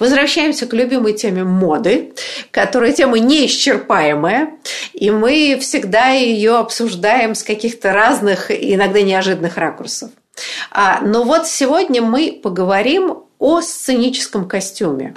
Возвращаемся к любимой теме моды, которая тема неисчерпаемая, и мы всегда ее обсуждаем с каких-то разных, иногда неожиданных ракурсов. А, но вот сегодня мы поговорим о сценическом костюме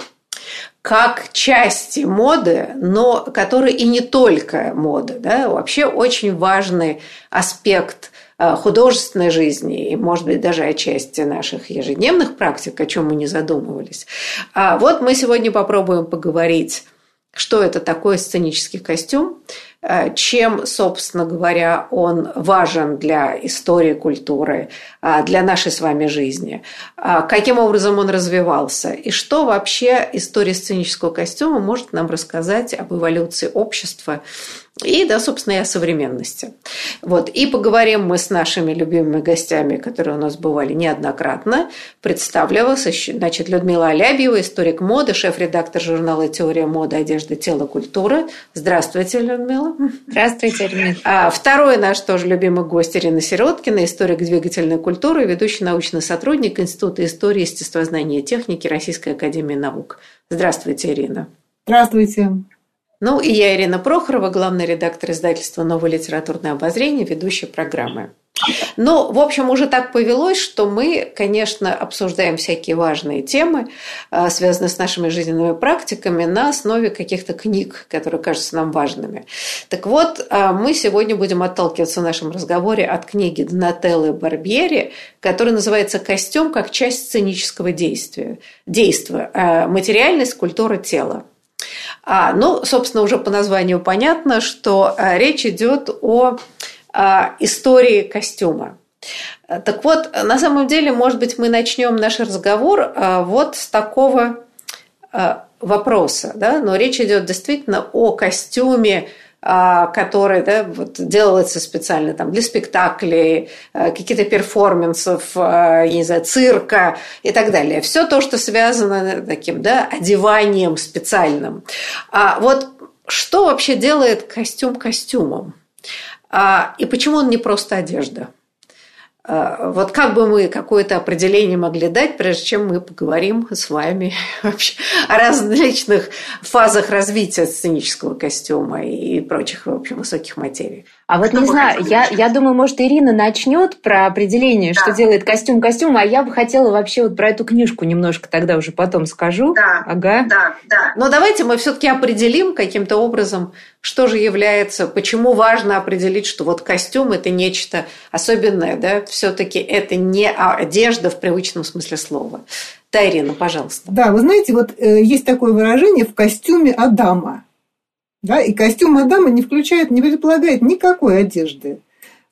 как части моды, но который и не только мода, да, вообще очень важный аспект художественной жизни и, может быть, даже отчасти наших ежедневных практик, о чем мы не задумывались. А вот мы сегодня попробуем поговорить, что это такое сценический костюм, э, чем, собственно говоря, он важен для истории культуры, э, для нашей с вами жизни, каким образом он развивался и что вообще история сценического костюма может нам рассказать об эволюции общества и, да, собственно, и о современности. Вот. И поговорим мы с нашими любимыми гостями, которые у нас бывали неоднократно. Представлю вас, значит, Людмила Алябьева, историк моды, шеф-редактор журнала «Теория моды, одежды, тела, культура». Здравствуйте, Людмила. Здравствуйте, Ирина. А второй наш тоже любимый гость Ирина Сироткина, историк двигательной культуры, ведущий научный сотрудник Института истории, естествознания и техники Российской академии наук. Здравствуйте, Ирина. Здравствуйте. Ну и я, Ирина Прохорова, главный редактор издательства «Новое литературное обозрение», ведущая программы. Ну, в общем, уже так повелось, что мы, конечно, обсуждаем всякие важные темы, а, связанные с нашими жизненными практиками, на основе каких-то книг, которые кажутся нам важными. Так вот, а, мы сегодня будем отталкиваться в нашем разговоре от книги Донателлы Барбьери, которая называется «Костюм как часть сценического действия». Действия. А, Материальность, культура тела. А, ну, собственно, уже по названию понятно, что а, речь идет о а, истории костюма. Так вот, на самом деле, может быть, мы начнем наш разговор а, вот с такого вопроса, да? но речь идет действительно о костюме а, который да, вот, делается специально там, для спектаклей, а, каких-то перформансов, а, я не знаю, цирка и так далее. Все то, что связано таким да, одеванием специальным. А вот что вообще делает костюм костюмом? И почему он не просто одежда? А, вот как бы мы какое-то определение могли дать, прежде чем мы поговорим с вами вообще о различных фазах развития сценического костюма и прочих, в общем, высоких материй. А вот не знаю, я, я думаю, может, Ирина начнет про определение, да. что делает костюм костюм, а я бы хотела вообще вот про эту книжку немножко тогда уже потом скажу. Да, ага. да, да. Но давайте мы все-таки определим каким-то образом, что же является, почему важно определить, что вот костюм это нечто особенное, да, все-таки это не одежда в привычном смысле слова. Да, Ирина, пожалуйста. Да, вы знаете, вот э, есть такое выражение в костюме Адама. Да, и костюм Адама не включает, не предполагает никакой одежды.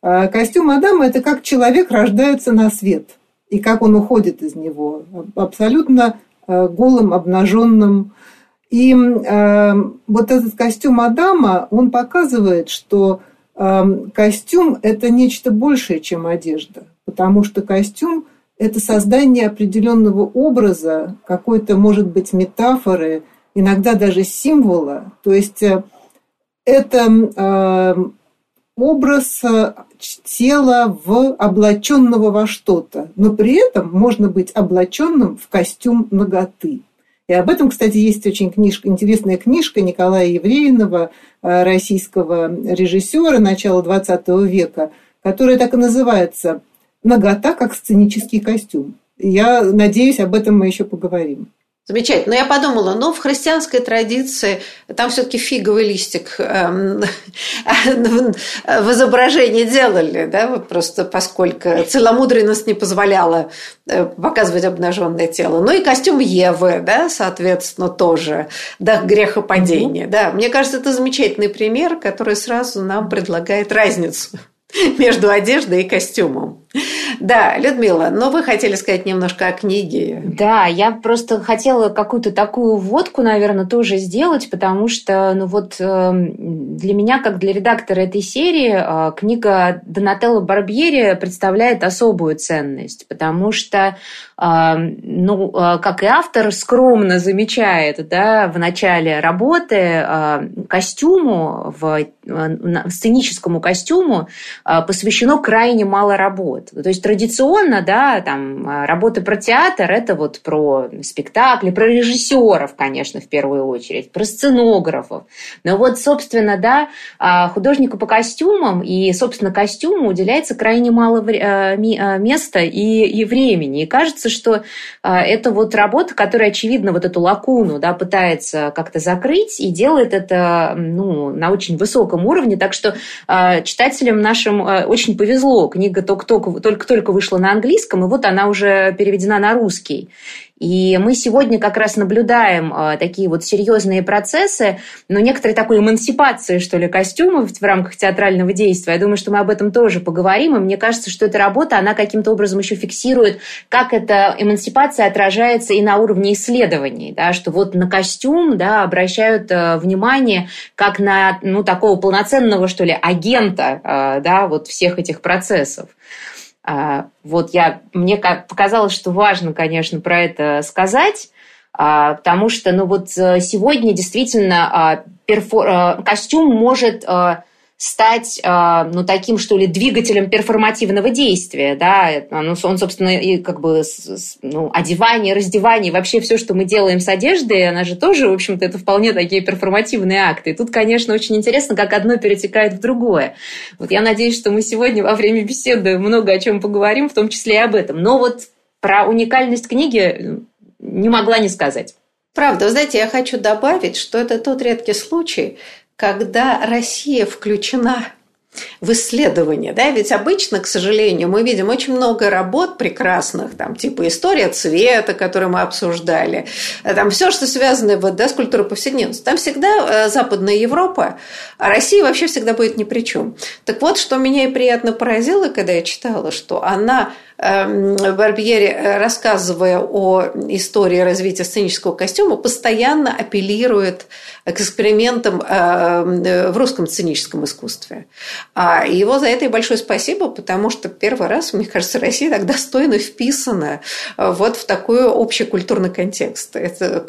А костюм Адама – это как человек рождается на свет, и как он уходит из него, абсолютно а, голым, обнаженным. И э, вот этот костюм Адама, он показывает, что костюм – это нечто большее, чем одежда, потому что костюм – это создание определенного образа, какой-то, может быть, метафоры – иногда даже символа. То есть э, это э, образ э, тела в облаченного во что-то, но при этом можно быть облаченным в костюм ноготы. И об этом, кстати, есть очень книжка, интересная книжка Николая Евреинова, российского режиссера начала XX века, которая так и называется «Нагота как сценический костюм». Я надеюсь, об этом мы еще поговорим. Замечательно. Но я подумала, ну, в христианской традиции там все-таки фиговый листик эм, в изображении делали, да, просто поскольку целомудренность не позволяла э, показывать обнаженное тело. Ну и костюм Евы, да, соответственно, тоже, да, грехопадения, да. Мне кажется, это замечательный пример, который сразу нам предлагает разницу между одеждой и костюмом. Да, Людмила, но вы хотели сказать немножко о книге. Да, я просто хотела какую-то такую вводку, наверное, тоже сделать, потому что, ну вот, эм, для меня, как для редактора этой серии, э, книга Донателло Барбьери представляет особую ценность, потому что, эм, ну, э, как и автор скромно замечает, да, в начале работы э, костюму, в, сценическому костюму посвящено крайне мало работ. То есть традиционно, да, там а, работа про театр – это вот про спектакли, про режиссеров, конечно, в первую очередь, про сценографов. Но вот, собственно, да, а, художнику по костюмам и, собственно, костюму уделяется крайне мало а, места и, и времени. И кажется, что это вот работа, которая, очевидно, вот эту лакуну да, пытается как-то закрыть и делает это ну, на очень высоком уровне. Так что читателям нашим очень повезло. Книга только-только только вышла на английском, и вот она уже переведена на русский. И мы сегодня как раз наблюдаем э, такие вот серьезные процессы, но некоторые такой эмансипации, что ли, костюмов в рамках театрального действия. Я думаю, что мы об этом тоже поговорим. И мне кажется, что эта работа, она каким-то образом еще фиксирует, как эта эмансипация отражается и на уровне исследований. Да, что вот на костюм да, обращают э, внимание как на ну, такого полноценного, что ли, агента э, да, вот всех этих процессов. А, вот я, мне показалось, что важно, конечно, про это сказать, а, потому что, ну вот э, сегодня действительно а, перфор... костюм может стать, а, ну, таким, что ли, двигателем перформативного действия, да, ну, он, собственно, и как бы, ну, одевание, раздевание, вообще все, что мы делаем с одеждой, она же тоже, в общем-то, это вполне такие перформативные акты. И тут, конечно, очень интересно, как одно перетекает в другое. Вот я надеюсь, что мы сегодня во время беседы много о чем поговорим, в том числе и об этом. Но вот про уникальность книги не могла не сказать. Правда, вы знаете, я хочу добавить, что это тот редкий случай, когда Россия включена в исследование, да, ведь обычно, к сожалению, мы видим очень много работ прекрасных, там, типа история цвета, которую мы обсуждали, там все, что связано вот, да, с культурой повседневности. Там всегда э, Западная Европа, а Россия вообще всегда будет ни при чем. Так вот, что меня и приятно поразило, когда я читала, что она Барбьери, э, рассказывая о истории развития сценического костюма, постоянно апеллирует к экспериментам э, в русском сценическом искусстве. А его за это и большое спасибо, потому что первый раз, мне кажется, Россия так достойно вписана э, вот в такой общекультурный контекст. Это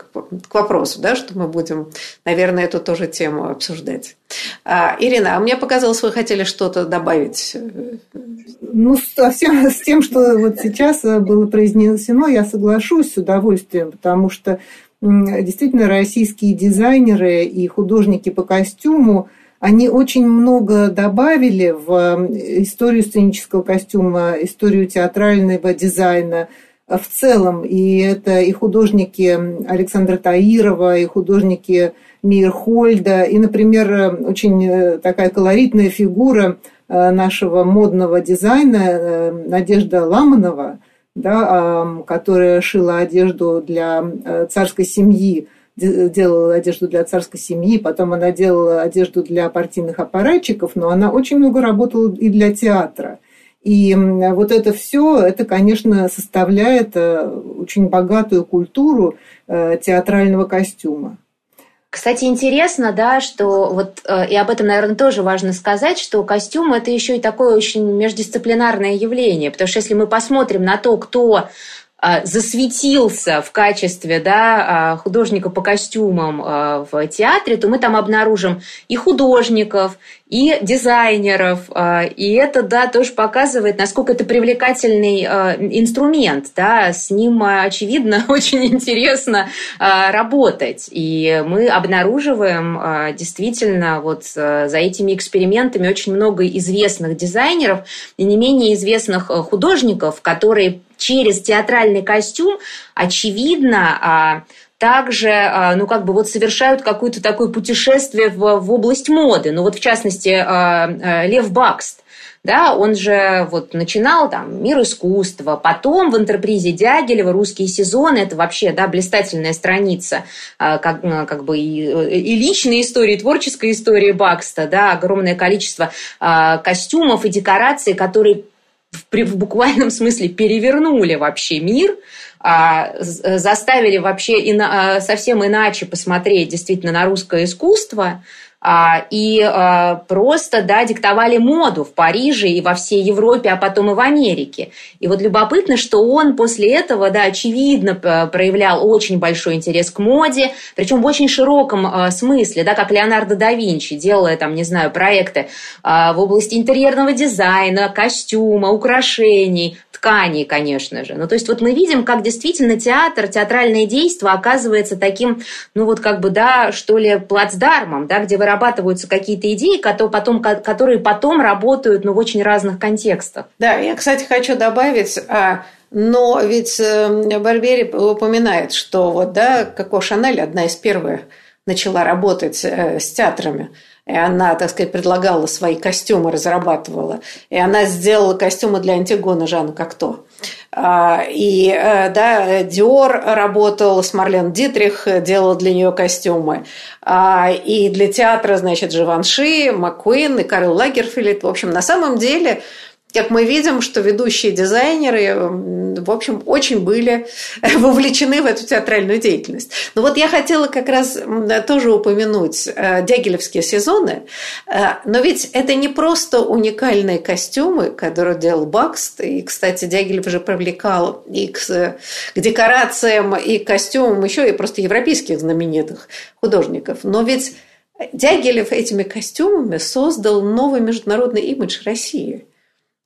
к вопросу, да, что мы будем, наверное, эту тоже тему обсуждать. А, Ирина, а мне показалось, вы хотели что-то добавить. Ну, совсем с тем, что вот сейчас э, было произнесено, я соглашусь с удовольствием, потому что действительно российские дизайнеры и художники по костюму, они очень много добавили в историю сценического костюма, историю театрального дизайна в целом. И это и художники Александра Таирова, и художники Мирхольда, и, например, очень э, такая колоритная фигура – Э, нашего модного дизайна э, Надежда Ламанова, да, которая шила одежду для э, царской семьи, делала одежду для царской семьи, потом она делала одежду для партийных аппаратчиков, но она очень много работала и для театра. И вот это все, это, конечно, составляет очень богатую культуру театрального костюма. Кстати, интересно, да, что вот, э, и об этом, наверное, тоже важно сказать, что костюм – это еще и такое очень междисциплинарное явление, потому что если мы посмотрим на то, кто а, засветился в качестве да, а, художника по костюмам а, в театре, то мы там обнаружим и художников, и дизайнеров. И это да, тоже показывает, насколько это привлекательный инструмент. Да. С ним, очевидно, очень интересно работать. И мы обнаруживаем действительно вот за этими экспериментами очень много известных дизайнеров и не менее известных художников, которые через театральный костюм, очевидно, а, также, а, ну, как бы вот совершают какое-то такое путешествие в, в область моды. Ну, вот в частности, а, а, Лев Бакст, да, он же вот начинал там мир искусства, потом в интерпризе Дягилева русские сезоны, это вообще, да, блистательная страница, как, как бы и, и личной истории, и творческой истории Бакста, да, огромное количество костюмов и декораций, которые в, в буквальном смысле перевернули вообще мир, заставили вообще ина, совсем иначе посмотреть действительно на русское искусство, а, и а, просто да, диктовали моду в Париже и во всей Европе, а потом и в Америке. И вот любопытно, что он после этого, да, очевидно проявлял очень большой интерес к моде, причем в очень широком а, смысле, да, как Леонардо да Винчи, делая там, не знаю, проекты в области интерьерного дизайна, костюма, украшений, тканей, конечно же. Ну, то есть вот мы видим, как действительно театр, театральное действие оказывается таким, ну, вот как бы, да, что ли, плацдармом, да, где вырабатываются какие-то идеи, которые потом, которые потом работают, ну, в очень разных контекстах. Да, я, кстати, хочу добавить, а, но ведь э, Барбери упоминает, что вот, да, Коко Шанель одна из первых начала работать э, с театрами – и она, так сказать, предлагала свои костюмы, разрабатывала. И она сделала костюмы для Антигона Жанна Кокто. А, и э, да, Диор работал с Марлен Дитрих, делал для нее костюмы. А, и для театра, значит, Живанши, Маккуин и Карл Лагерфилд. В общем, на самом деле как мы видим, что ведущие дизайнеры, в общем, очень были вовлечены в эту театральную деятельность. Но вот я хотела как раз тоже упомянуть э, дягилевские сезоны, э, но ведь это не просто уникальные костюмы, которые делал Бакст, и, кстати, Дягилев же привлекал и к, к декорациям, и к костюмам еще и просто европейских знаменитых художников. Но ведь Дягилев этими костюмами создал новый международный имидж России –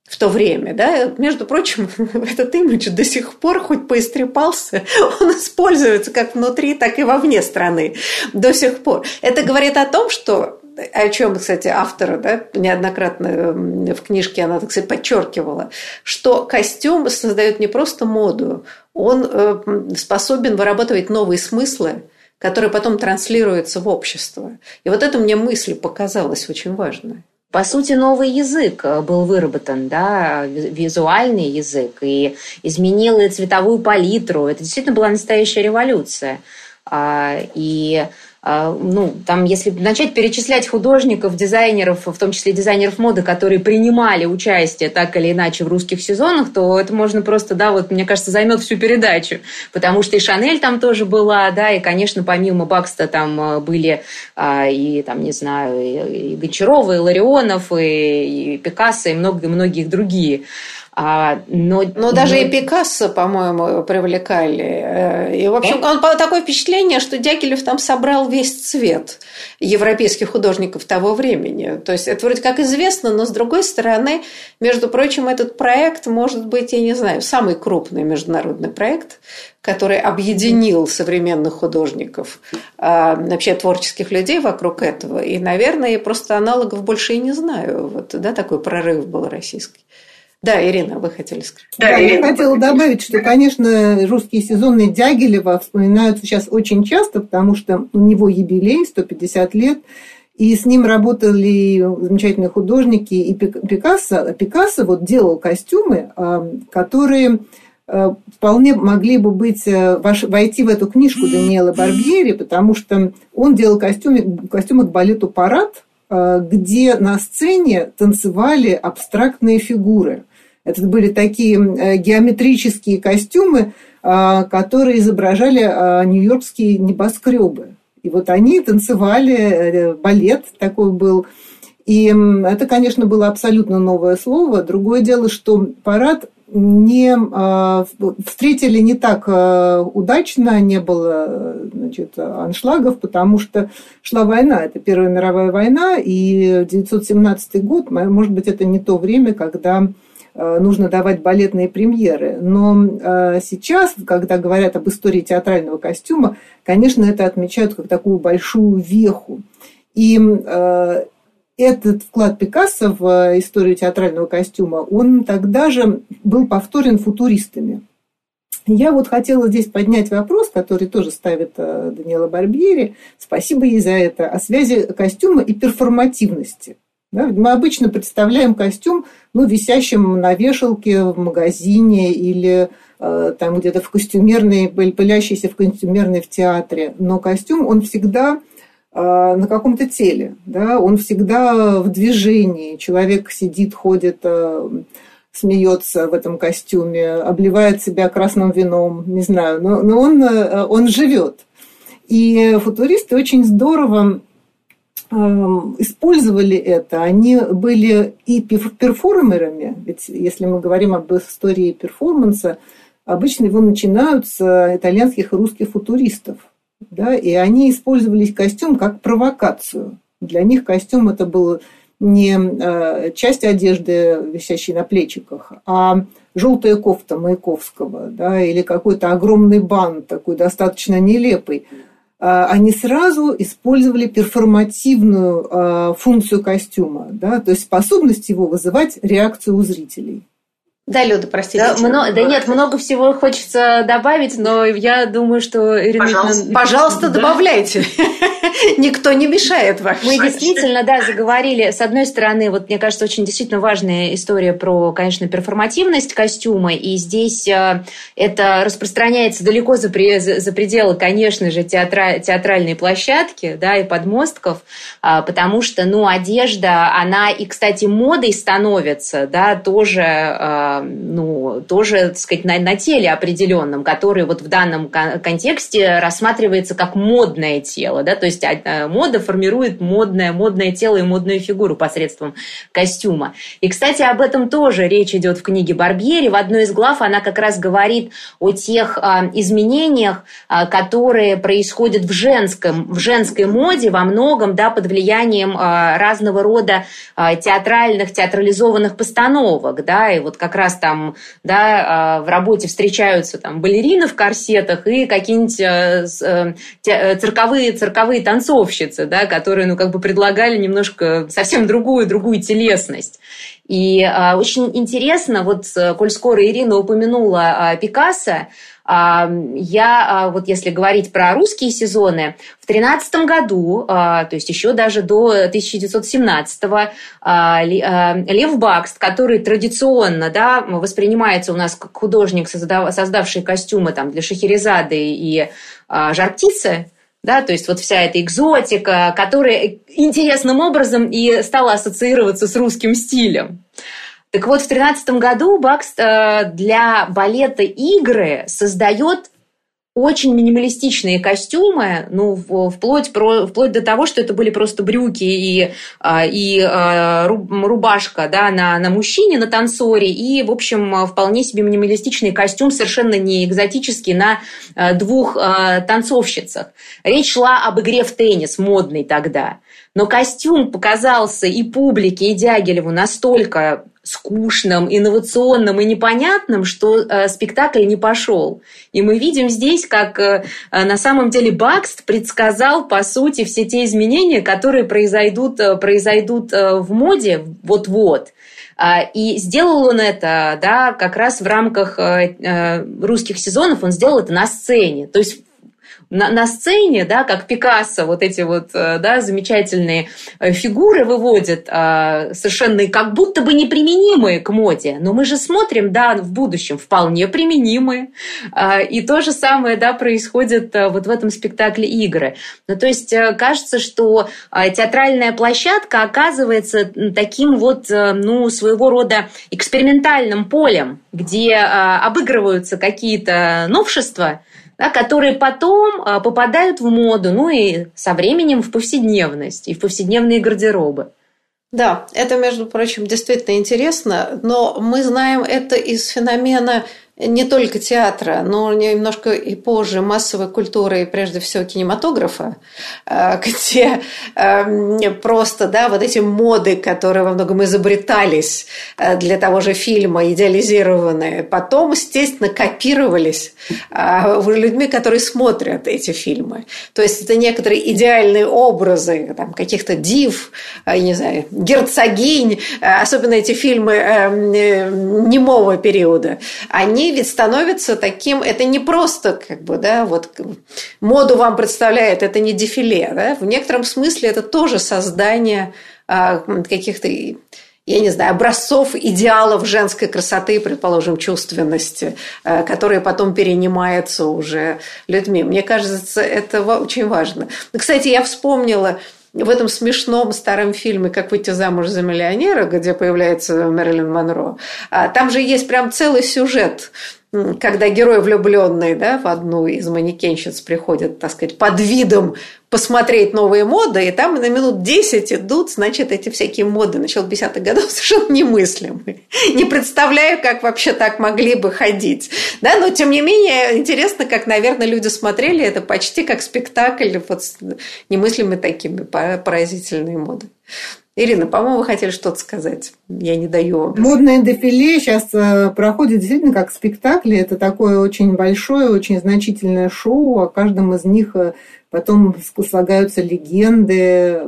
в то время, да, между прочим, этот имидж до сих пор, хоть поистрепался, он используется как внутри, так и вовне страны до сих пор. Это говорит о том, что о чем, кстати, автор да, неоднократно в книжке она, так сказать, подчеркивала, что костюм создает не просто моду, он э, способен вырабатывать новые смыслы, которые потом транслируются в общество. И вот эта мне мысль показалась очень важной. По сути, новый язык э, был выработан, да, визуальный язык, и изменил и цветовую палитру. Это действительно была настоящая революция. А, и ну, там, если начать перечислять художников, дизайнеров, в том числе дизайнеров моды, которые принимали участие так или иначе в русских сезонах, то это можно просто, да, вот, мне кажется, займет всю передачу. Потому что и Шанель там тоже была, да, и, конечно, помимо Бакста там э, были а, и, там, не знаю, и, и Гончарова, и Ларионов, и, и Пикассо, и многие-многие другие. А, но, но даже но... и Пикассо, по-моему, привлекали. Э, и, в общем, он, такое впечатление, что Дягилев там собрал весь цвет европейских художников того времени. То есть это вроде как известно, но с другой стороны, между прочим, этот проект может быть, я не знаю, самый крупный международный проект, который объединил современных художников, а, вообще творческих людей вокруг этого. И, наверное, я просто аналогов больше и не знаю. Вот, да, такой прорыв был российский. Да, Ирина, вы хотели сказать. Да, да я хотела добавить, что, конечно, русские сезоны Дягилева вспоминаются сейчас очень часто, потому что у него юбилей, 150 лет, и с ним работали замечательные художники и Пикассо. Пикассо вот делал костюмы, а, которые а, вполне могли бы быть, а, войти в эту книжку Даниэла Барбьери, потому что он делал костюмы, костюмы к балету «Парад», где на сцене танцевали абстрактные фигуры. Это были такие э, геометрические костюмы, а, которые изображали а, нью-йоркские небоскребы. И вот они танцевали, э, балет такой был. И это, конечно, было абсолютно новое слово. Другое дело, что парад не а, встретили не так удачно, не было значит, аншлагов, потому что шла война, это Первая мировая война, и 1917 год, может быть, это не то время, когда Э, нужно давать балетные премьеры. Но э, сейчас, когда говорят об истории театрального костюма, конечно, это отмечают как такую большую веху. И э, этот вклад Пикассо в историю театрального костюма, он тогда же был повторен футуристами. Я вот хотела здесь поднять вопрос, который тоже ставит э, Даниэла Барбьери, спасибо ей за это, о связи костюма и перформативности. Да? Мы обычно представляем костюм ну, висящим на вешалке в магазине или э, там где-то в костюмерной, пылящийся в костюмерной в театре. Но костюм, он всегда э, на каком-то теле, да? он всегда в движении. Человек сидит, ходит, э, смеется в этом костюме, обливает себя красным вином, не знаю, но, но он, э, он живет. И футуристы очень здорово использовали это. Они были и перформерами, ведь если мы говорим об истории перформанса, обычно его начинают с итальянских и русских футуристов. Да, и они использовали костюм как провокацию. Для них костюм это был не э, часть одежды, висящей на плечиках, а желтая кофта Маяковского, да, или какой-то огромный бант, такой достаточно нелепый, они сразу использовали перформативную э, функцию костюма, да, то есть способность его вызывать реакцию у зрителей. Да, Люда, простите. Да, много, да нет, много всего хочется добавить, но я думаю, что Ирина... Пожалуйста, пожалуйста да. добавляйте. Никто не мешает вам. Мы действительно, да, заговорили. С одной стороны, вот мне кажется, очень действительно важная история про, конечно, перформативность костюма. И здесь э, это распространяется далеко за, за пределы, конечно же, театра, театральной площадки, да, и подмостков, а, потому что, ну, одежда, она и, кстати, модой становится, да, тоже э, ну, тоже, так сказать, на, на теле определенном, который вот в данном контексте рассматривается как модное тело, да, то есть а, а, мода формирует модное, модное тело и модную фигуру посредством костюма. И, кстати, об этом тоже речь идет в книге Барбьери. В одной из глав она как раз говорит о тех а, изменениях, которые происходят в женском, в женской моде во многом, да, под влиянием разного рода театральных, театрализованных постановок, да, и вот как раз там, да, в работе встречаются там балерины в корсетах и какие-нибудь э, э, э, цирковые, цирковые танцовщицы, да, которые, ну, как бы предлагали немножко совсем другую, другую телесность. И а, очень интересно, вот, коль скоро Ирина упомянула а, Пикассо, я, вот если говорить про русские сезоны, в 2013 году, то есть еще даже до 1917-го, Лев Бакст, который традиционно да, воспринимается у нас как художник, создавший костюмы там, для Шахерезады и Жар-птицы, да, то есть вот вся эта экзотика, которая интересным образом и стала ассоциироваться с русским стилем. Так вот, в 2013 году Бакс э, для балета «Игры» создает очень минималистичные костюмы, ну, вплоть, про, вплоть до того, что это были просто брюки и, а, и а, рубашка да, на, на мужчине, на танцоре, и, в общем, вполне себе минималистичный костюм, совершенно не экзотический, на а, двух танцовщицах. Речь шла об игре в теннис, модный тогда. Но костюм показался и публике, и Дягилеву настолько скучным, инновационным и непонятным, что э, спектакль не пошел. И мы видим здесь, как э, на самом деле Бакст предсказал, по сути, все те изменения, которые произойдут, э, произойдут э, в моде вот-вот. А, и сделал он это, да, как раз в рамках э, э, русских сезонов, он сделал это на сцене. То есть на, на сцене, да, как Пикассо, вот эти вот, э, да, замечательные э, фигуры выводят, а, совершенно как будто бы неприменимые к моде, но мы же смотрим, да, в будущем вполне применимые, а, и то же самое, да, происходит э, вот в этом спектакле игры. Ну, то есть кажется, что театральная площадка оказывается таким вот, ну, своего рода экспериментальным полем, где обыгрываются какие-то новшества, да, которые потом а, попадают в моду, ну и со временем в повседневность и в повседневные гардеробы. Да, это, между прочим, действительно интересно, но мы знаем это из феномена не только театра, но немножко и позже массовой культуры и прежде всего кинематографа, э, где эм, просто да, вот эти моды, которые во многом изобретались э, для того же фильма, идеализированные, потом, естественно, копировались э, людьми, которые смотрят эти фильмы. То есть это некоторые идеальные образы там, каких-то див, не знаю, герцогинь, особенно эти фильмы эм, немого периода, они они ведь становятся таким, это не просто как бы, да, вот моду вам представляет, это не дефиле, да, в некотором смысле это тоже создание а, каких-то я не знаю, образцов идеалов женской красоты, предположим, чувственности, а, которые потом перенимаются уже людьми. Мне кажется, это очень важно. Кстати, я вспомнила в этом смешном старом фильме «Как выйти замуж за миллионера», где появляется Мэрилин Монро, а, там же есть прям целый сюжет когда герой влюбленный да, в одну из манекенщиц приходит, так сказать, под видом посмотреть новые моды, и там на минут 10 идут, значит, эти всякие моды начала 50-х годов совершенно немыслимые. Не представляю, как вообще так могли бы ходить. Да, но, тем не менее, интересно, как, наверное, люди смотрели это почти как спектакль вот с немыслимыми такими поразительные моды. Ирина, по-моему, вы хотели что-то сказать. Я не даю вам. Модное дефиле сейчас э, проходит действительно как спектакль. Это такое очень большое, очень значительное шоу. О каждом из них э, потом слагаются легенды,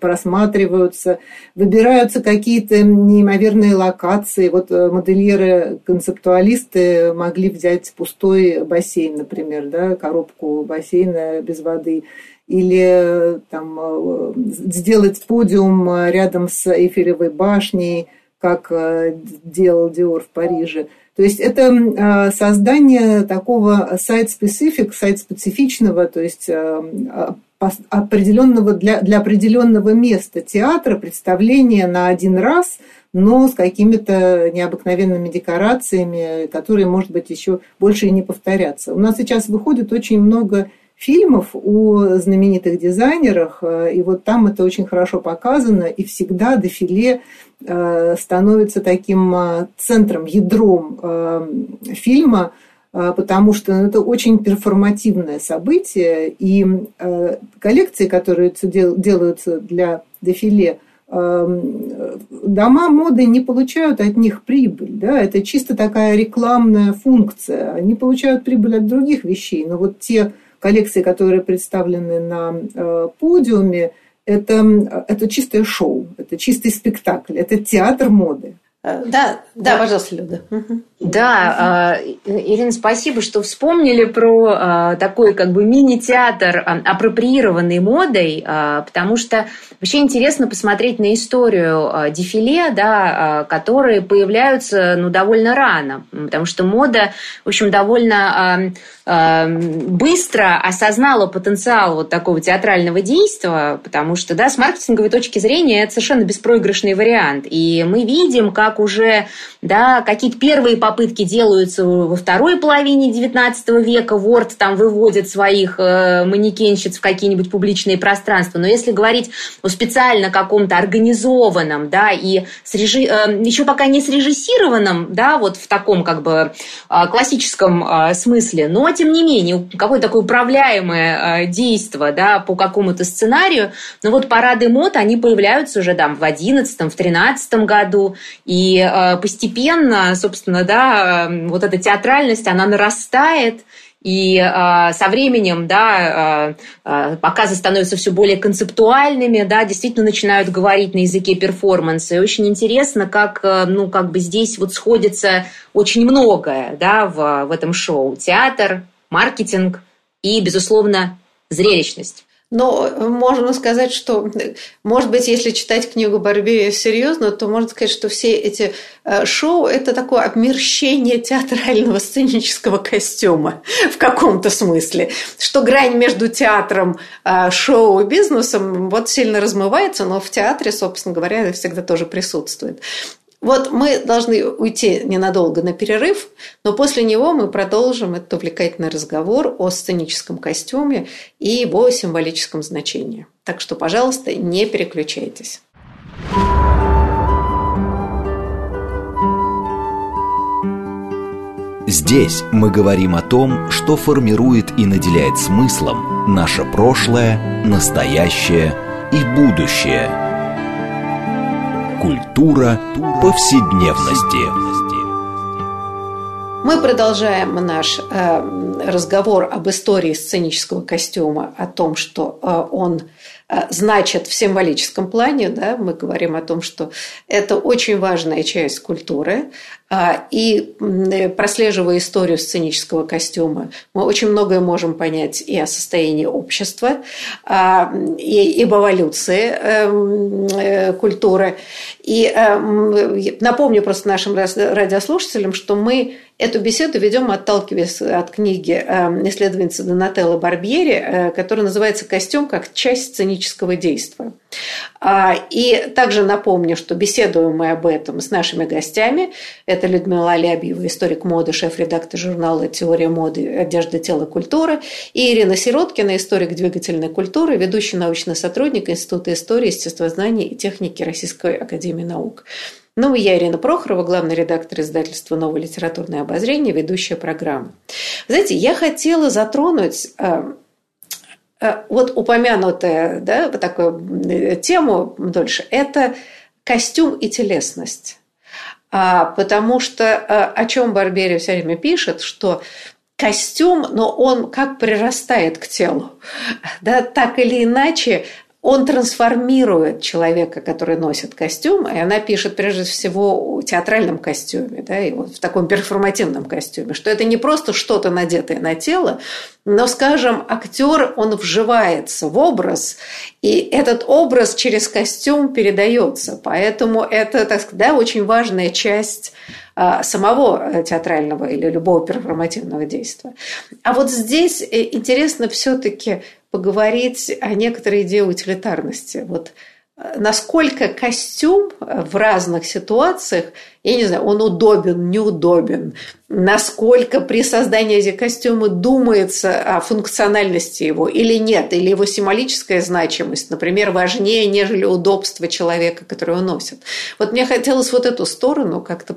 просматриваются, выбираются какие-то неимоверные локации. Вот э, модельеры-концептуалисты могли взять пустой бассейн, например, да, коробку бассейна без воды – или там, э, сделать подиум рядом с Эйфелевой башней, как э, делал Диор в Париже. То есть это э, создание такого сайт-специфик, сайт-специфичного, то есть определенного для, для определенного места театра, представления на один раз, но с какими-то необыкновенными декорациями, которые, может быть, еще больше и не повторятся. У нас сейчас выходит очень много фильмов о знаменитых дизайнерах, э, и вот там это очень хорошо показано, и всегда дефиле э, становится таким э, центром, ядром фильма, потому что это очень перформативное событие, и коллекции, которые делаются для дефиле, дома моды не получают от них прибыль. Да? Это чисто такая рекламная функция. Они получают прибыль от других вещей. Но вот те коллекции, которые представлены на э, подиуме, это, это чистое шоу, это чистый спектакль, это театр моды. Э, да, да, пожалуйста, Люда. Да, угу. Ирина, спасибо, что вспомнили про а, такой как бы мини-театр, апроприированный модой, потому что вообще интересно посмотреть на историю дефиле, да, которые появляются ну, довольно рано, потому что мода, в общем, довольно быстро осознала потенциал вот такого театрального действия, потому что, да, с маркетинговой точки зрения это совершенно беспроигрышный вариант. И мы видим, как уже, да, какие-то первые попытки делаются во второй половине XIX века. Word там выводит своих э, манекенщиц в какие-нибудь публичные пространства. Но если говорить о специально каком-то организованном, да, и с режи... э, еще пока не срежиссированном, да, вот в таком как бы э, классическом смысле, но тем не менее, какое-то такое управляемое действие да, по какому-то сценарию. Но вот парады мод, они появляются уже там, в 11 в 13 году. И постепенно, собственно, да, э, вот эта театральность, она нарастает. И э, со временем, да, э, показы становятся все более концептуальными, да, действительно начинают говорить на языке перформанса. И очень интересно, как, э, ну, как бы здесь вот сходится очень многое, да, в, в этом шоу. Театр, маркетинг и, безусловно, зрелищность. Но можно сказать, что, может быть, если читать книгу Барбея серьезно, то можно сказать, что все эти э, шоу – это такое обмерщение театрального сценического костюма в каком-то смысле, что грань между театром, э, шоу и бизнесом вот сильно размывается, но в театре, собственно говоря, это всегда тоже присутствует. Вот мы должны уйти ненадолго на перерыв, но после него мы продолжим этот увлекательный разговор о сценическом костюме и его символическом значении. Так что, пожалуйста, не переключайтесь. Здесь мы говорим о том, что формирует и наделяет смыслом наше прошлое, настоящее и будущее – Культура повседневности. Мы продолжаем наш э, разговор об истории сценического костюма, о том, что э, он э, значит в символическом плане. Да? Мы говорим о том, что это очень важная часть культуры. А, и прослеживая историю сценического костюма, мы очень многое можем понять и о состоянии общества, а, и об эволюции эм, э, культуры. И эм, напомню просто нашим радиослушателям, что мы Эту беседу ведем, отталкиваясь от книги эм, исследовательницы Донателло Барбьери, э, которая называется «Костюм как часть сценического действия». А, и также напомню, что беседуем мы об этом с нашими гостями. Это Людмила Алябьева, историк моды, шеф-редактор журнала «Теория моды. Одежда, тело, культура». И Ирина Сироткина, историк двигательной культуры, ведущий научный сотрудник Института истории, естествознания и техники Российской академии наук. Ну и я, Ирина Прохорова, главный редактор издательства «Новое литературное обозрение», ведущая программы. Знаете, я хотела затронуть э, э, вот упомянутая да, такую э, тему дольше – это костюм и телесность. А, потому что о чем Барбери все время пишет, что костюм, но он как прирастает к телу. Да, так или иначе, он трансформирует человека, который носит костюм, и она пишет прежде всего в театральном костюме, да, и вот в таком перформативном костюме, что это не просто что-то надетое на тело, но, скажем, актер, он вживается в образ, и этот образ через костюм передается. Поэтому это, так сказать, да, очень важная часть самого театрального или любого перформативного действия. А вот здесь э, интересно все-таки поговорить о некоторой идее утилитарности. Вот э, насколько костюм в разных ситуациях, я не знаю, он удобен, неудобен, насколько при создании этих костюма думается о функциональности его или нет, или его символическая значимость, например, важнее, нежели удобство человека, который его носит. Вот мне хотелось вот эту сторону как-то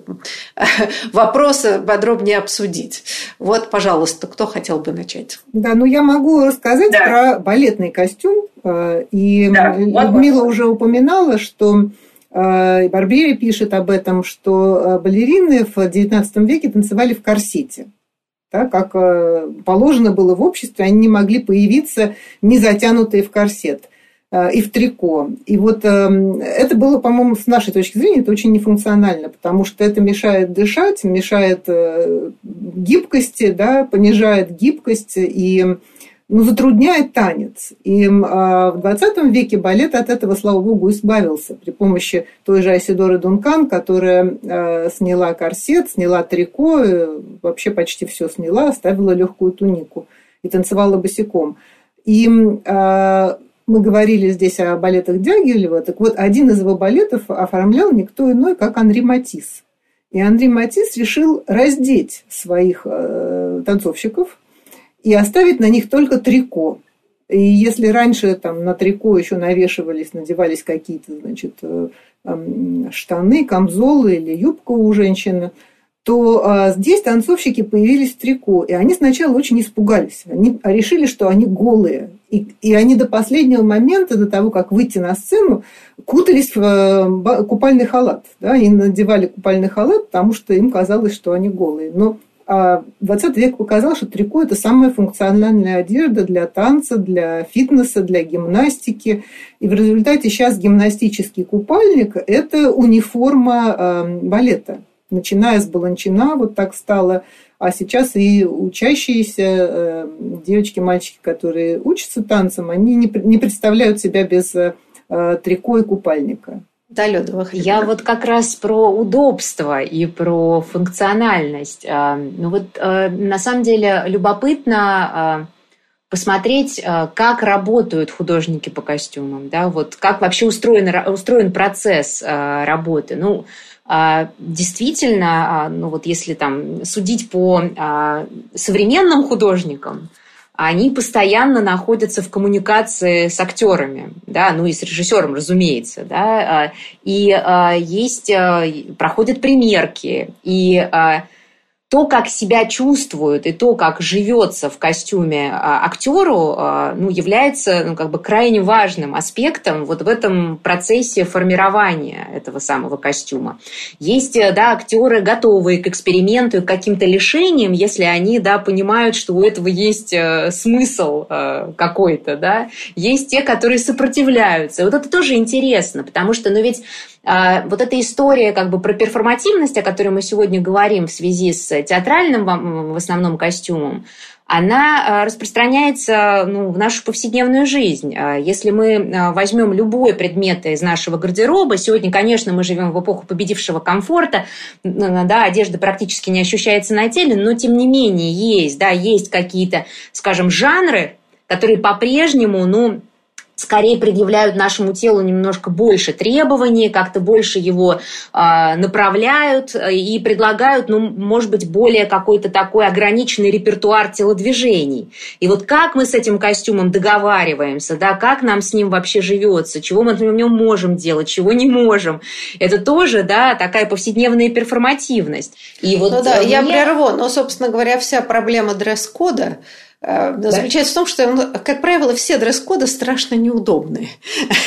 вопросы подробнее обсудить. Вот, пожалуйста, кто хотел бы начать? Да, ну я могу рассказать да. про балетный костюм. Э, и да, Людмила вот. уже упоминала, что Э, Барбери пишет об этом, что э, балерины в XIX веке танцевали в корсете. Так, как э, положено было в обществе, они не могли появиться не затянутые в корсет и в трико. И вот это было, по-моему, с нашей точки зрения, это очень нефункционально, потому что это мешает дышать, мешает гибкости, да, понижает гибкость и ну, затрудняет танец. И а, в 20 веке балет от этого, слава богу, избавился при помощи той же Асидоры Дункан, которая а, сняла корсет, сняла трико, э, вообще почти все сняла, оставила легкую тунику и танцевала босиком. И а, мы говорили здесь о балетах Дягилева, так вот, один из его балетов оформлял никто иной, как Анри Матис. И Андрей Матис решил раздеть своих э, танцовщиков – и оставить на них только трико. И если раньше там на трико еще навешивались, надевались какие-то, значит, э, штаны, камзолы или юбка у женщины, то а, здесь танцовщики появились в трико, и они сначала очень испугались. Они решили, что они голые. И, и они до последнего момента, до того, как выйти на сцену, кутались в э, купальный халат. Да? Они надевали купальный халат, потому что им казалось, что они голые. Но а 20 век показал, что трико – это самая функциональная одежда для танца, для фитнеса, для гимнастики. И в результате сейчас гимнастический купальник – это униформа э, балета. Начиная с баланчина, вот так стало, а сейчас и учащиеся э, девочки, мальчики, которые учатся танцам, они не представляют себя без э, трико и купальника. Да, Лёдова. Я вот как раз про удобство и про функциональность. А, ну вот э, на самом деле любопытно а, посмотреть, а, как работают художники по костюмам, да, вот как вообще устроен, устроен процесс работы. Ну, действительно, ну вот если там судить по современным художникам, они постоянно находятся в коммуникации с актерами, да, ну и с режиссером, разумеется, да, а, и а, есть, а, проходят примерки, и то, как себя чувствует и то, как живется в костюме а, актеру, а, ну, является ну, как бы крайне важным аспектом вот в этом процессе формирования этого самого костюма. Есть э, да, актеры, готовые к эксперименту и к каким-то лишениям, если они да, понимают, что у этого есть э, смысл э, какой-то. Да? Есть те, которые сопротивляются. Вот это тоже интересно, потому что ну, ведь вот эта история как бы про перформативность, о которой мы сегодня говорим в связи с театральным в основном костюмом, она распространяется ну, в нашу повседневную жизнь. Если мы возьмем любой предмет из нашего гардероба, сегодня, конечно, мы живем в эпоху победившего комфорта, да, одежда практически не ощущается на теле, но тем не менее есть, да, есть какие-то, скажем, жанры, которые по-прежнему, ну, скорее предъявляют нашему телу немножко больше требований, как-то больше его э, направляют и предлагают, ну, может быть, более какой-то такой ограниченный репертуар телодвижений. И вот как мы с этим костюмом договариваемся, да, как нам с ним вообще живется, чего мы в нем можем делать, чего не можем, это тоже, да, такая повседневная перформативность. И вот ну да, мне... я прерву, но, собственно говоря, вся проблема дресс-кода – Э, да. заключается в том, что, как правило, все дресс-коды страшно неудобные.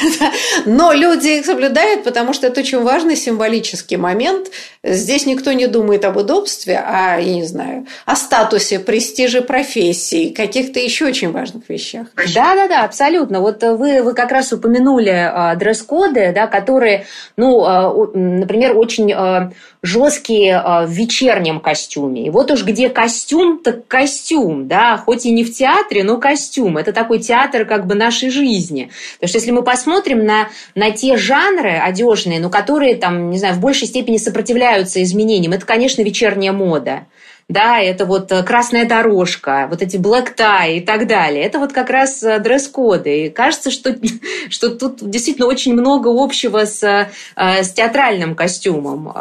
Но люди их соблюдают, потому что это очень важный символический момент. Здесь никто не думает об удобстве, а, я не знаю, о статусе, престиже профессии, каких-то еще очень важных вещах. Да, да, да, абсолютно. Вот вы, вы как раз упомянули а, дресс-коды, да, которые, ну, а, например, очень а, жесткие в вечернем костюме. И вот уж где костюм, так костюм, да, хоть и не в театре, но костюм. Это такой театр как бы нашей жизни. Потому что если мы посмотрим на, на те жанры одежные, ну, которые там, не знаю, в большей степени сопротивляются изменениям, это, конечно, вечерняя мода да, это вот э, красная дорожка, вот эти black tie и так далее. Это вот как раз э, дресс-коды. И кажется, что, что тут действительно очень много общего с, э, с театральным костюмом,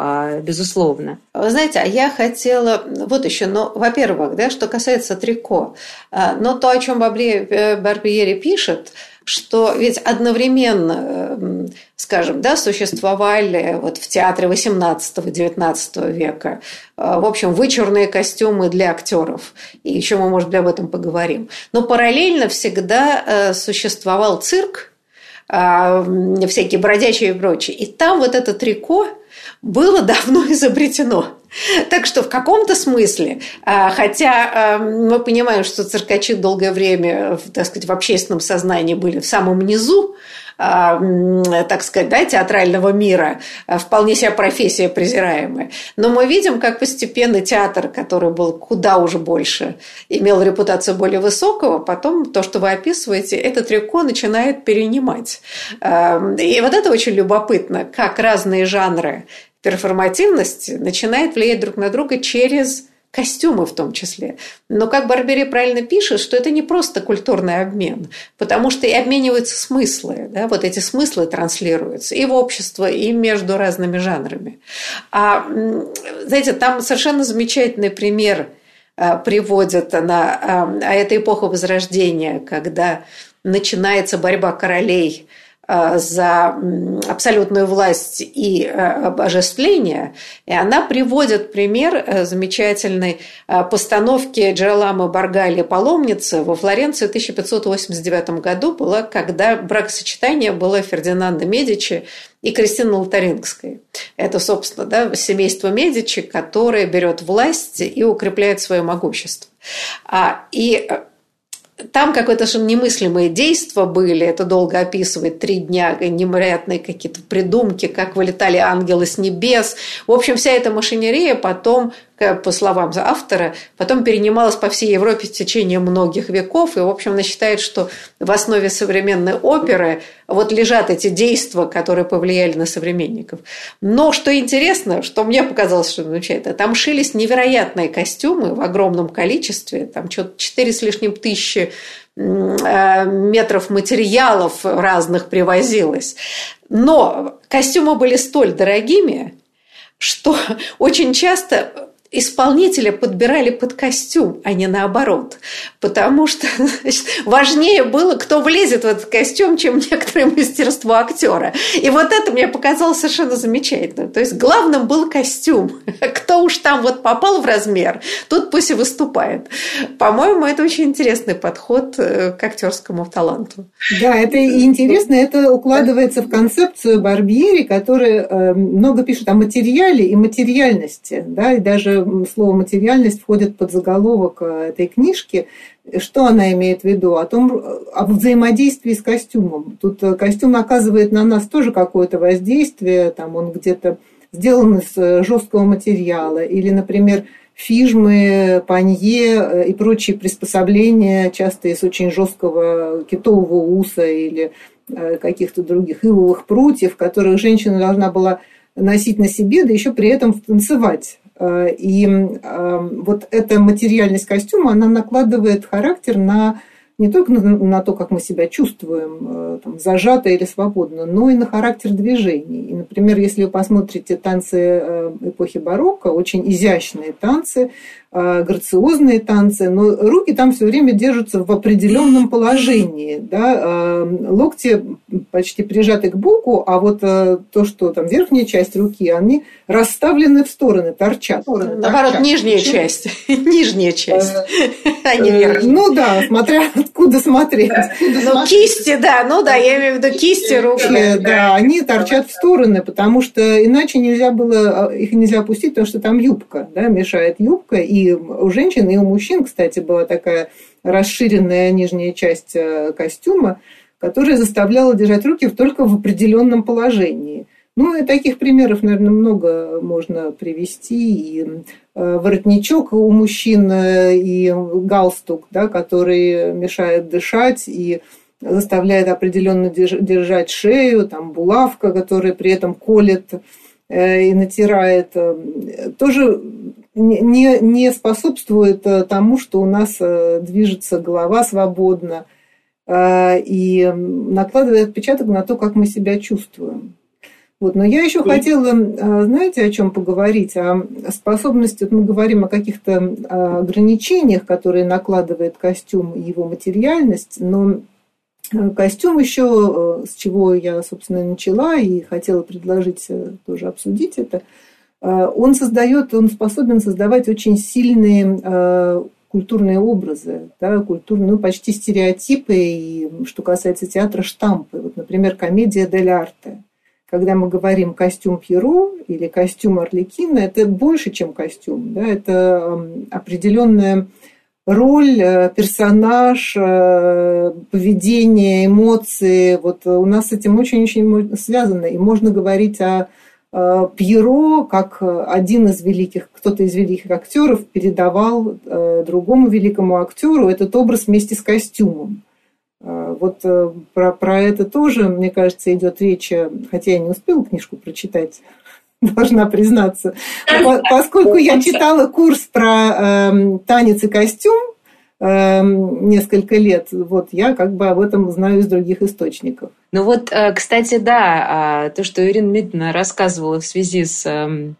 безусловно. Вы знаете, а я хотела, вот еще, ну, во-первых, да, что касается трико, но то, о чем Барбьери пишет, что ведь одновременно, скажем, да, существовали вот в театре XVIII-XIX века, э, в общем, вычурные костюмы для актеров. И еще мы, может быть, об этом поговорим. Но параллельно всегда э, существовал цирк, э, всякие бродячие и прочие. И там вот это трико было давно изобретено. Так что в каком-то смысле, а, хотя а, мы понимаем, что циркачи долгое время, так сказать, в общественном сознании были в самом низу, а, так сказать, да, театрального мира, вполне себе профессия презираемая. Но мы видим, как постепенно театр, который был куда уже больше, имел репутацию более высокого, потом то, что вы описываете, это трико начинает перенимать. И вот это очень любопытно, как разные жанры перформативность начинает влиять друг на друга через костюмы в том числе. Но как Барбери правильно пишет, что это не просто культурный обмен, потому что и обмениваются смыслы, да, вот эти смыслы транслируются и в общество, и между разными жанрами. А, знаете, там совершенно замечательный пример а, приводят на а, а это эпоха Возрождения, когда начинается борьба королей – за абсолютную власть и э, обожествление. И она приводит пример э, замечательной постановки Джераламы Баргали «Паломницы» во Флоренции в 1589 году было, когда бракосочетание было Фердинанда Медичи и Кристины Лотарингской. Это, собственно, да, семейство Медичи, которое берет власть и укрепляет свое могущество. А, и там какое-то же немыслимые действия были, это долго описывает, три дня, невероятные какие-то придумки, как вылетали ангелы с небес. В общем, вся эта машинерия потом по словам автора, потом перенималась по всей Европе в течение многих веков. И, в общем, она считает, что в основе современной оперы вот лежат эти действия, которые повлияли на современников. Но что интересно, что мне показалось, что замечательно, там шились невероятные костюмы в огромном количестве, там что-то 4 с лишним тысячи э, метров материалов разных привозилось. Но костюмы были столь дорогими, что очень часто исполнителя подбирали под костюм, а не наоборот. Потому что значит, важнее было, кто влезет в этот костюм, чем некоторое мастерство актера. И вот это мне показалось совершенно замечательно. То есть главным был костюм. Кто уж там вот попал в размер, тут пусть и выступает. По-моему, это очень интересный подход э, к актерскому таланту. Да, это интересно, это укладывается в концепцию Барбьери, который э, много пишет о материале и материальности, да, и даже даже слово материальность входит под заголовок этой книжки. Что она имеет в виду? О том, о взаимодействии с костюмом. Тут костюм оказывает на нас тоже какое-то воздействие, там он где-то сделан из жесткого материала, или, например, фижмы, панье э, и прочие приспособления, часто из очень жесткого китового уса или э, каких-то других ивовых прутьев, которых женщина должна была носить на себе, да еще при этом танцевать. Э, и вот эта материальность костюма, она накладывает характер на не только на, то, как мы себя чувствуем, э, там, зажато или свободно, но и на характер движений. И, например, если вы посмотрите танцы э, эпохи барокко, очень изящные танцы, грациозные танцы, но руки там все время держатся в определенном положении. Да? Локти почти прижаты к боку, а вот то, что там верхняя часть руки, они расставлены в стороны, торчат. Наоборот, торчат. нижняя часть. Нижняя часть, а не верхняя. Ну да, смотря откуда смотреть. Ну, кисти, да, ну да, я имею в виду кисти, руки. Да, они торчат в стороны, потому что иначе нельзя было, их нельзя опустить, потому что там юбка, да, мешает юбка. И у женщин, и у мужчин, кстати, была такая расширенная нижняя часть э, костюма, которая заставляла держать руки только в определенном положении. Ну, и таких примеров, наверное, много можно привести. И э, воротничок у мужчин, э, и галстук, да, который мешает дышать, и заставляет определенно держать шею, там булавка, которая при этом колет и натирает, тоже не, не способствует тому, что у нас движется голова свободно и накладывает отпечаток на то, как мы себя чувствуем. Вот. Но я еще хотела, знаете, о чем поговорить? О способности, вот мы говорим о каких-то ограничениях, которые накладывает костюм и его материальность, но костюм еще, с чего я, собственно, начала и хотела предложить э, тоже обсудить это, он создает, он способен создавать очень сильные культурные образы, да, культурные, ну, почти стереотипы, и что касается театра, штампы. Вот, например, комедия «Дель арте», когда мы говорим костюм Пьеро или костюм Орликина, это больше, чем костюм. Да? Это определенная роль, э, персонаж, э, поведение, эмоции. Вот у нас с этим очень-очень связано. И можно говорить о Пьеро как один из великих, кто-то из великих актеров передавал э, другому великому актеру этот образ вместе с костюмом. Вот э, про, про это тоже, мне кажется, идет речь, э, хотя я не успела книжку прочитать, должна признаться. поскольку я читала курс про э, танец и костюм э, несколько лет, вот я как бы об этом знаю из других источников. Ну вот, э, кстати, да, а, то, что Ирина Дмитриевна рассказывала в связи с эм,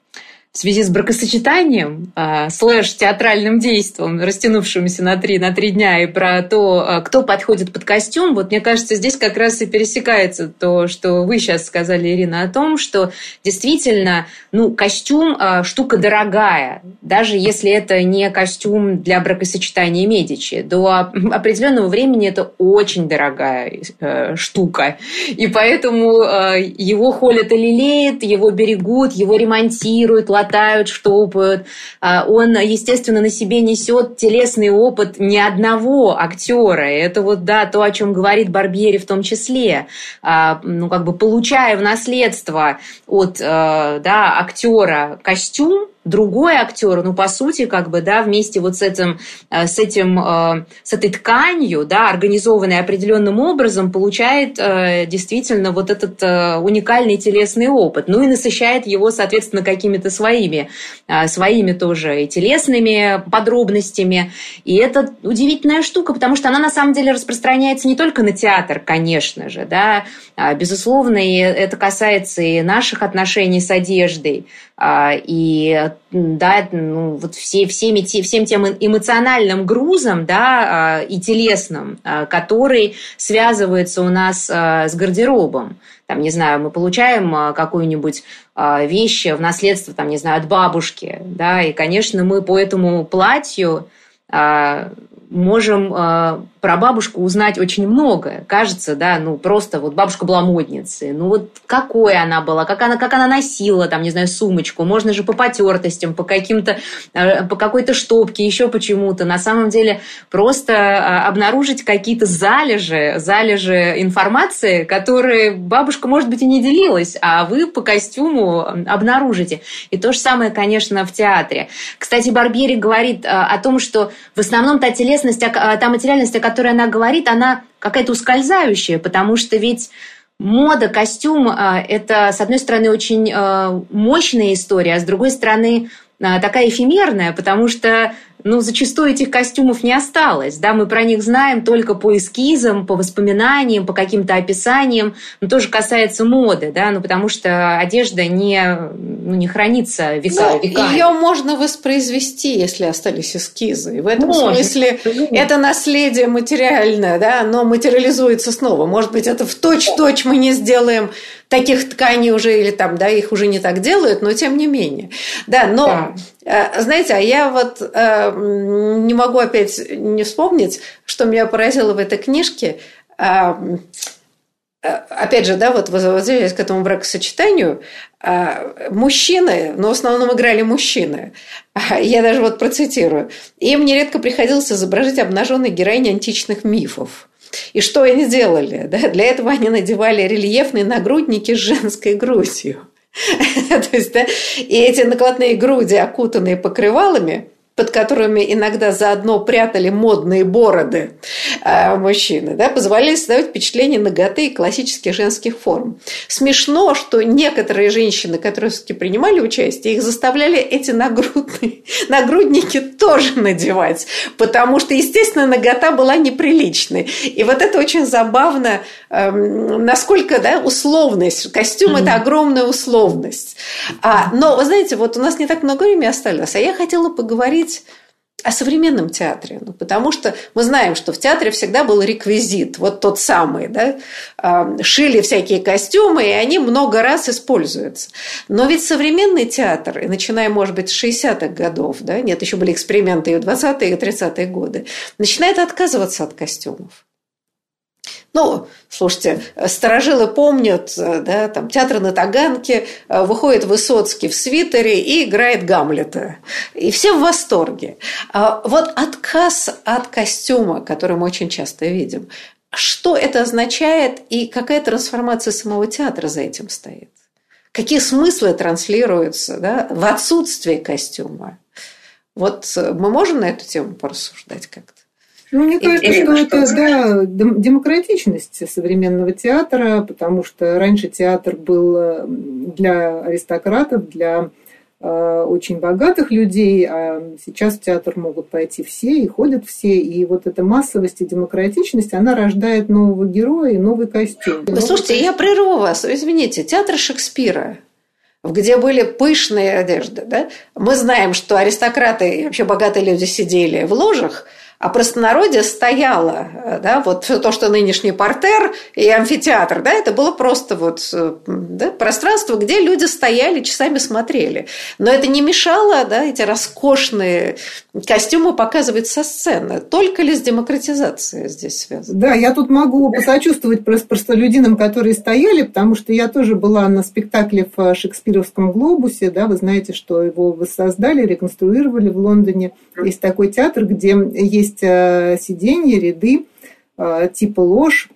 в связи с бракосочетанием, э, слэш театральным действием, растянувшимся на три, на три дня, и про то, э, кто подходит под костюм, вот мне кажется, здесь как раз и пересекается то, что вы сейчас сказали, Ирина, о том, что действительно, ну, костюм э, штука дорогая, даже если это не костюм для бракосочетания Медичи. До определенного времени это очень дорогая э, штука, и поэтому э, его холят и лелеют, его берегут, его ремонтируют, латают, штопают. А, он, естественно, на себе несет телесный опыт ни одного актера. Это вот, да, то, о чем говорит Барбьери в том числе. А, ну, как бы получая в наследство от, э, да, актера костюм, другой актер, ну, по сути, как бы, да, вместе вот с этим, э, с этим, э, с этой тканью, да, организованной определенным образом, получает э, действительно вот этот уникальный телесный опыт, ну, и насыщает его, соответственно, какими-то своими, своими тоже и телесными подробностями, и это удивительная штука, потому что она, на самом деле, распространяется не только на театр, конечно же, да, а, безусловно, и это касается и наших отношений с одеждой, и да, ну, вот все, всеми, всем тем эмоциональным грузом да, а, и телесным, который связывается у нас с гардеробом. Там, не знаю, мы получаем какую-нибудь вещь в наследство, там, не знаю, от бабушки, да, и, конечно, мы по этому платью можем э, про бабушку узнать очень многое. Кажется, да, ну просто вот бабушка была модницей. Ну вот какой она была, как она, как она носила, там, не знаю, сумочку. Можно же по потертостям, по каким-то, э, по какой-то штопке, еще почему-то. На самом деле просто э, обнаружить какие-то залежи, залежи информации, которые бабушка, может быть, и не делилась, а вы по костюму обнаружите. И то же самое, конечно, в театре. Кстати, Барбьери говорит о том, что в основном та телесность телесность, а, та материальность, о которой она говорит, она какая-то ускользающая, потому что ведь мода, костюм а, – это, с одной стороны, очень а, мощная история, а с другой стороны, такая эфемерная, потому что ну, зачастую этих костюмов не осталось. Да, мы про них знаем только по эскизам, по воспоминаниям, по каким-то описаниям. Но тоже касается моды, да, ну, потому что одежда не, ну, не хранится века, ну, веками. Ее можно воспроизвести, если остались эскизы. И в этом Может, смысле это наследие материальное, да, оно материализуется снова. Может быть, это в точь-точь мы не сделаем таких тканей уже, или там, да, их уже не так делают, но тем не менее. Да, но, да. Э, знаете, а я вот э, не могу опять не вспомнить, что меня поразило в этой книжке. Э, опять же, да, вот возвращаясь к этому бракосочетанию, мужчины, но в основном играли мужчины. Я даже вот процитирую. Им нередко приходилось изображать обнаженные героини античных мифов. И что они делали? Да? Для этого они надевали рельефные нагрудники с женской грудью. То есть, да, и эти накладные груди, окутанные покрывалами, под которыми иногда заодно прятали модные бороды э, мужчины, да, позволяли создавать впечатление ноготы и классических женских форм. Смешно, что некоторые женщины, которые все-таки принимали участие, их заставляли эти нагрудные, нагрудники тоже надевать, потому что, естественно, нагота была неприличной. И вот это очень забавно, насколько да, условность. Костюм mm-hmm. – это огромная условность. А, но, вы знаете, вот у нас не так много времени осталось, а я хотела поговорить говорить о современном театре, ну, потому что мы знаем, что в театре всегда был реквизит, вот тот самый, да, шили всякие костюмы, и они много раз используются. Но ведь современный театр, начиная, может быть, с 60-х годов, да, нет, еще были эксперименты и в 20-е, и 30-е годы, начинает отказываться от костюмов. Ну, слушайте, старожилы помнят, да, там театр на Таганке, выходит Высоцкий в свитере и играет Гамлета. И все в восторге. А вот отказ от костюма, который мы очень часто видим, что это означает и какая трансформация самого театра за этим стоит? Какие смыслы транслируются да, в отсутствии костюма? Вот мы можем на эту тему порассуждать как-то? Ну, мне кажется, что это да, демократичность современного театра, потому что раньше театр был э, для аристократов, для э, очень богатых людей, а сейчас в театр могут пойти все и ходят все. И вот эта массовость и демократичность, она рождает нового героя и новый костюм. Вы слушайте, я прерву вас, извините, театр Шекспира где были пышные одежды. Да? Мы знаем, что аристократы и вообще богатые люди сидели в ложах, а простонародье стояло, да, вот то, что нынешний портер и амфитеатр, да, это было просто вот да, пространство, где люди стояли, часами смотрели. Но это не мешало, да, эти роскошные костюмы показывать со сцены. Только ли с демократизацией здесь связано? Да, я тут могу посочувствовать простолюдинам, которые стояли, потому что я тоже была на спектакле в Шекспировском глобусе, да, вы знаете, что его воссоздали, реконструировали в Лондоне. Есть такой театр, где есть есть э, сиденья, ряды, э, типа ложь,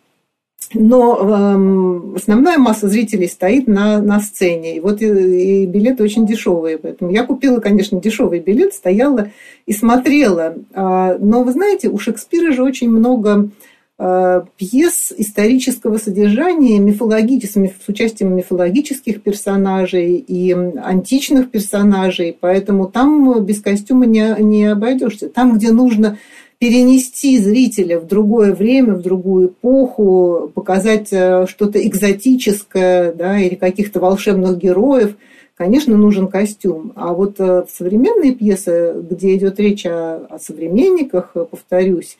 но э, основная масса зрителей стоит на, на сцене. И вот и, и билеты очень дешевые. Поэтому я купила, конечно, дешевый билет, стояла и смотрела. А, но вы знаете, у Шекспира же очень много пьес исторического содержания, мифологических, с участием мифологических персонажей и античных персонажей, поэтому там без костюма не, не обойдешься. Там, где нужно перенести зрителя в другое время, в другую эпоху, показать э, что-то экзотическое да, или каких-то волшебных героев, конечно, нужен костюм. А вот э, современные пьесы, где идет речь о, о современниках, э, повторюсь,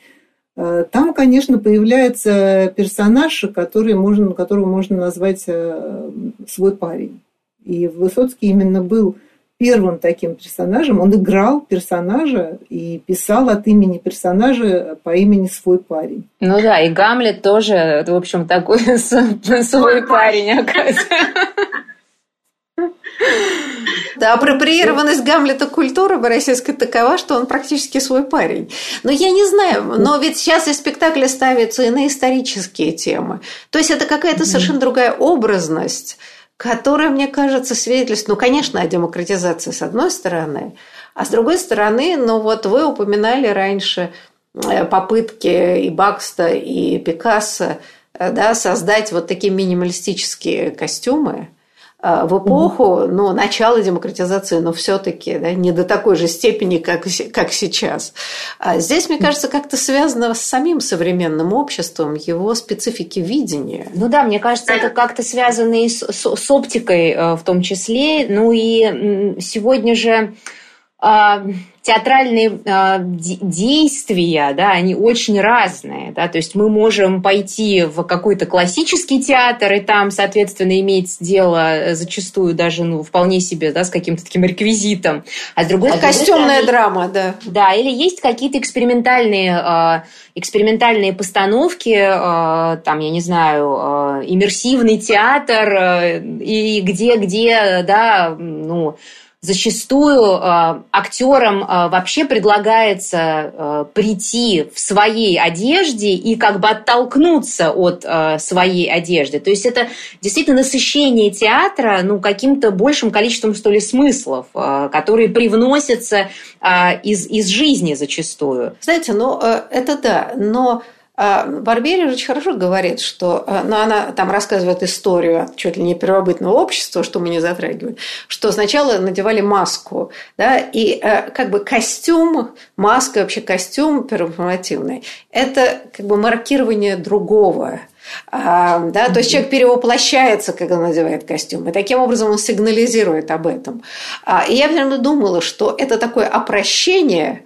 там, конечно, появляется персонаж, который можно, которого можно назвать свой парень. И Высоцкий именно был первым таким персонажем. Он играл персонажа и писал от имени персонажа по имени свой парень. Ну да, и Гамлет тоже, в общем, такой свой парень, оказывается. Да, апроприированность Гамлета культуры российской такова, что он практически свой парень. Но я не знаю, но ведь сейчас и спектакли ставятся и на исторические темы. То есть это какая-то совершенно другая образность, которая, мне кажется, свидетельствует, ну, конечно, о демократизации с одной стороны, а с другой стороны, ну вот вы упоминали раньше э, попытки и Бакста, и Пикассо э, да, создать вот такие минималистические костюмы, в эпоху ну, начала демократизации, но все-таки да, не до такой же степени, как, как сейчас. А здесь, мне кажется, как-то связано с самим современным обществом, его специфики видения. Ну да, мне кажется, это как-то связано и с, с, с оптикой э, в том числе. Ну и сегодня же театральные э, действия, да, они очень разные, да, то есть мы можем пойти в какой-то классический театр и там, соответственно, иметь дело зачастую даже, ну, вполне себе, да, с каким-то таким реквизитом, а с другой, а костюмная стороны, драма, да, да, или есть какие-то экспериментальные э, экспериментальные постановки, э, там, я не знаю, э, иммерсивный театр э, и где, где, да, ну зачастую э, актерам э, вообще предлагается э, прийти в своей одежде и как бы оттолкнуться от э, своей одежды. То есть это действительно насыщение театра ну, каким-то большим количеством, что ли, смыслов, э, которые привносятся э, из, из жизни зачастую. Знаете, ну э, это да, но Барбери очень хорошо говорит, что э, ну, она там рассказывает историю чуть ли не первобытного общества, что мы не затрагиваем, что сначала надевали маску, да, и э, как бы костюм, маска, вообще костюм перформативный, это как бы маркирование другого, а, да, то есть человек перевоплощается, когда надевает костюм, и таким образом он сигнализирует об этом. А, и я прямо думала, что это такое опрощение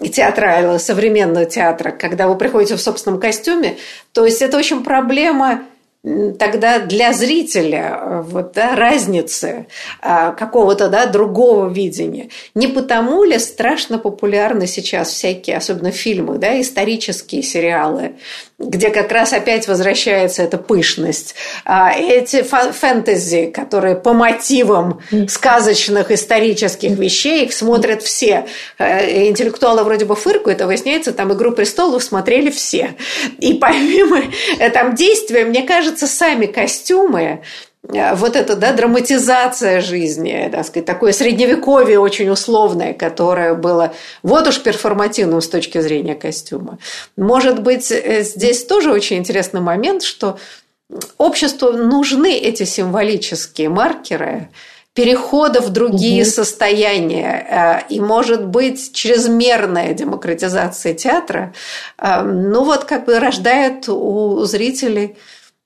театра, современного театра, когда вы приходите в собственном костюме, то есть это очень проблема тогда для зрителя э, вот, да, разницы а, какого-то да, другого видения. Не потому ли страшно популярны сейчас всякие, особенно фильмы, да, исторические сериалы, где как раз опять возвращается эта пышность. А эти фэнтези, которые по мотивам сказочных исторических вещей их смотрят все. Э, интеллектуалы вроде бы фыркают, а выясняется, там «Игру престолов» смотрели все. И помимо э, там действия, мне кажется, сами костюмы Э, вот эта да, драматизация жизни, так сказать, такое средневековье очень условное, которое было вот уж перформативным с точки зрения костюма. Может быть, э, здесь тоже очень интересный момент, что обществу нужны эти символические маркеры, перехода в другие угу. состояния э, и, может быть, чрезмерная демократизация театра, ну вот как бы рождает у зрителей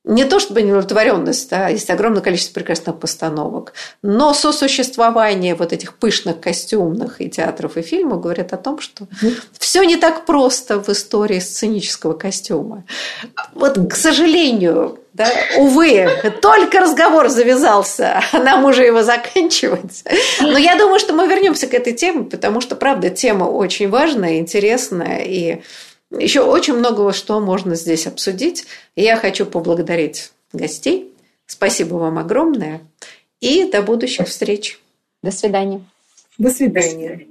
не то чтобы неудовлетворенность, да, есть огромное количество прекрасных постановок, но сосуществование вот этих пышных костюмных и театров, и фильмов говорит о том, что все не так просто в истории сценического костюма. Вот, к сожалению, да, увы, только разговор завязался, а нам уже его заканчивать. Но я думаю, что мы вернемся к этой теме, потому что, правда, тема очень важная, интересная, и еще очень многого, что можно здесь обсудить. я хочу поблагодарить гостей. Спасибо вам огромное. И до будущих встреч. До свидания. До свидания.